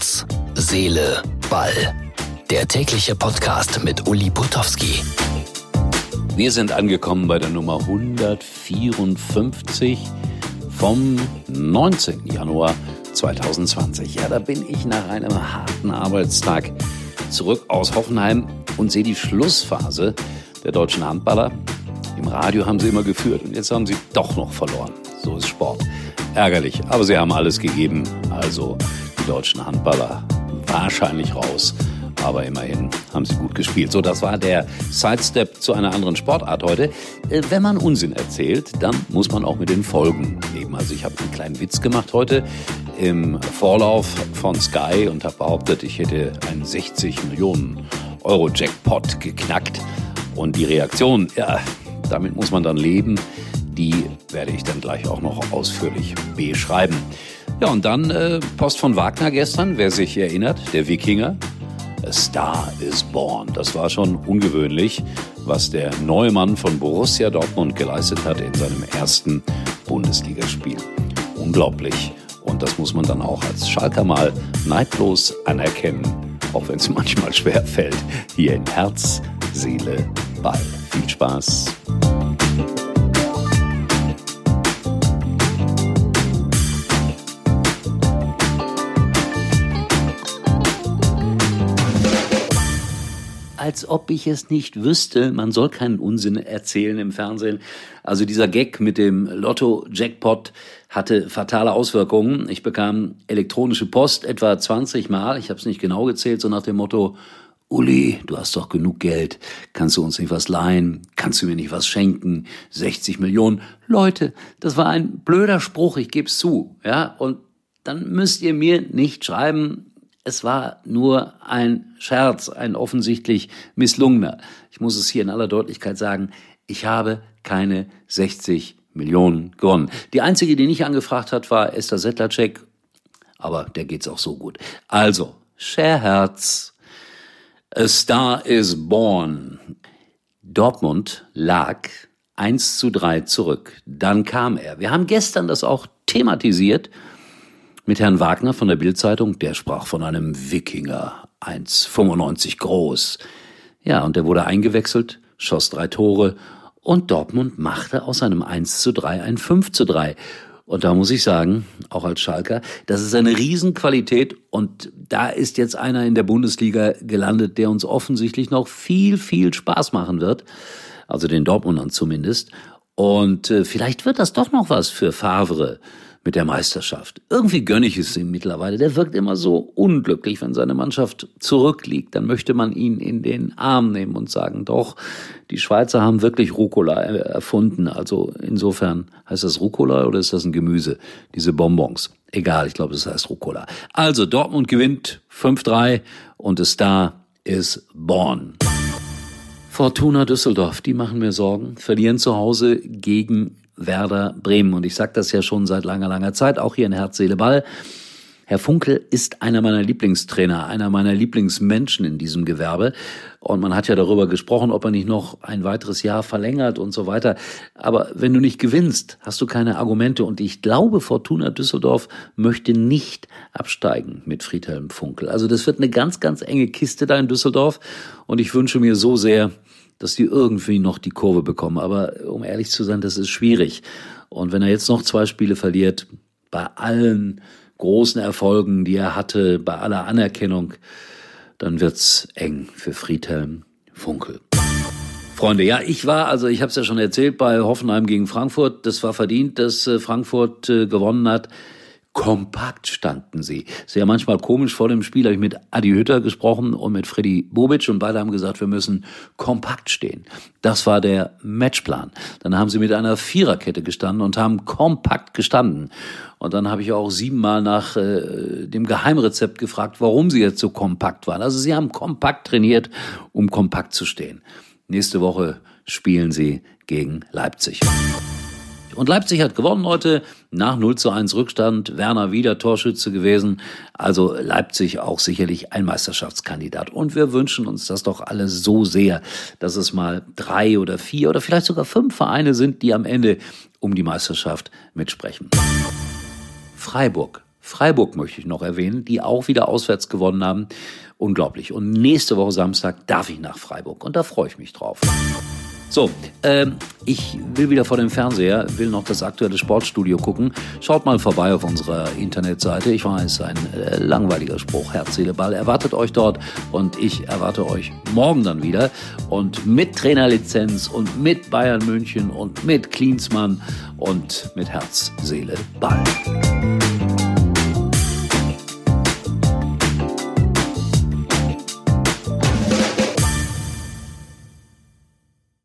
Herz, Seele, Ball. Der tägliche Podcast mit Uli Putowski. Wir sind angekommen bei der Nummer 154 vom 19. Januar 2020. Ja, da bin ich nach einem harten Arbeitstag zurück aus Hoffenheim und sehe die Schlussphase der deutschen Handballer. Im Radio haben sie immer geführt und jetzt haben sie doch noch verloren. So ist Sport. Ärgerlich, aber sie haben alles gegeben. Also deutschen Handballer wahrscheinlich raus. Aber immerhin haben sie gut gespielt. So, das war der Sidestep zu einer anderen Sportart heute. Äh, wenn man Unsinn erzählt, dann muss man auch mit den Folgen leben. Also ich habe einen kleinen Witz gemacht heute im Vorlauf von Sky und habe behauptet, ich hätte einen 60 Millionen Euro Jackpot geknackt. Und die Reaktion, ja, damit muss man dann leben. Die werde ich dann gleich auch noch ausführlich beschreiben. Ja, und dann äh, Post von Wagner gestern, wer sich erinnert, der Wikinger. A Star is Born. Das war schon ungewöhnlich, was der neue Mann von Borussia Dortmund geleistet hat in seinem ersten Bundesligaspiel. Unglaublich. Und das muss man dann auch als Schalker mal neidlos anerkennen, auch wenn es manchmal schwer fällt. Hier in Herz, Seele, Ball. Viel Spaß. Als ob ich es nicht wüsste. Man soll keinen Unsinn erzählen im Fernsehen. Also dieser Gag mit dem Lotto-Jackpot hatte fatale Auswirkungen. Ich bekam elektronische Post etwa 20 Mal. Ich habe es nicht genau gezählt, so nach dem Motto, Uli, du hast doch genug Geld. Kannst du uns nicht was leihen? Kannst du mir nicht was schenken? 60 Millionen. Leute, das war ein blöder Spruch, ich geb's zu. Ja, und dann müsst ihr mir nicht schreiben, es war nur ein Scherz, ein offensichtlich misslungener. Ich muss es hier in aller Deutlichkeit sagen, ich habe keine 60 Millionen gewonnen. Die einzige, die nicht angefragt hat, war Esther Sedlacek, aber der geht's auch so gut. Also, Scherherz, A Star is Born. Dortmund lag 1 zu 3 zurück. Dann kam er. Wir haben gestern das auch thematisiert mit Herrn Wagner von der Bildzeitung, der sprach von einem Wikinger, 1,95 groß. Ja, und der wurde eingewechselt, schoss drei Tore und Dortmund machte aus einem 1 zu 3 ein 5 zu 3. Und da muss ich sagen, auch als Schalker, das ist eine Riesenqualität und da ist jetzt einer in der Bundesliga gelandet, der uns offensichtlich noch viel, viel Spaß machen wird. Also den Dortmundern zumindest. Und äh, vielleicht wird das doch noch was für Favre mit der Meisterschaft. Irgendwie gönne ich es ihm mittlerweile. Der wirkt immer so unglücklich, wenn seine Mannschaft zurückliegt. Dann möchte man ihn in den Arm nehmen und sagen, doch, die Schweizer haben wirklich Rucola erfunden. Also insofern heißt das Rucola oder ist das ein Gemüse? Diese Bonbons. Egal, ich glaube, es heißt Rucola. Also Dortmund gewinnt 5-3 und der Star ist born. Fortuna Düsseldorf, die machen mir Sorgen, verlieren zu Hause gegen Werder Bremen. Und ich sage das ja schon seit langer, langer Zeit, auch hier in Herz, Seele, Ball. Herr Funkel ist einer meiner Lieblingstrainer, einer meiner Lieblingsmenschen in diesem Gewerbe. Und man hat ja darüber gesprochen, ob er nicht noch ein weiteres Jahr verlängert und so weiter. Aber wenn du nicht gewinnst, hast du keine Argumente. Und ich glaube, Fortuna Düsseldorf möchte nicht absteigen mit Friedhelm Funkel. Also das wird eine ganz, ganz enge Kiste da in Düsseldorf. Und ich wünsche mir so sehr, dass die irgendwie noch die Kurve bekommen. Aber um ehrlich zu sein, das ist schwierig. Und wenn er jetzt noch zwei Spiele verliert, bei allen großen Erfolgen, die er hatte, bei aller Anerkennung, dann wird's eng für Friedhelm Funkel. Freunde, ja, ich war, also ich habe es ja schon erzählt, bei Hoffenheim gegen Frankfurt. Das war verdient, dass äh, Frankfurt äh, gewonnen hat. Kompakt standen sie. Sehr manchmal komisch vor dem Spiel habe ich mit Adi Hütter gesprochen und mit Freddy Bobic und beide haben gesagt, wir müssen kompakt stehen. Das war der Matchplan. Dann haben sie mit einer Viererkette gestanden und haben kompakt gestanden. Und dann habe ich auch siebenmal nach äh, dem Geheimrezept gefragt, warum sie jetzt so kompakt waren. Also sie haben kompakt trainiert, um kompakt zu stehen. Nächste Woche spielen sie gegen Leipzig. Und Leipzig hat gewonnen heute nach 0 zu 1 Rückstand. Werner wieder Torschütze gewesen. Also Leipzig auch sicherlich ein Meisterschaftskandidat. Und wir wünschen uns das doch alle so sehr, dass es mal drei oder vier oder vielleicht sogar fünf Vereine sind, die am Ende um die Meisterschaft mitsprechen. Freiburg Freiburg möchte ich noch erwähnen, die auch wieder auswärts gewonnen haben. Unglaublich. Und nächste Woche Samstag darf ich nach Freiburg und da freue ich mich drauf. So, ähm, ich will wieder vor dem Fernseher, will noch das aktuelle Sportstudio gucken. Schaut mal vorbei auf unserer Internetseite. Ich weiß, ein äh, langweiliger Spruch, Herz, Seele, Ball erwartet euch dort und ich erwarte euch morgen dann wieder. Und mit Trainerlizenz und mit Bayern München und mit Klinsmann und mit Herz, Seele, Ball.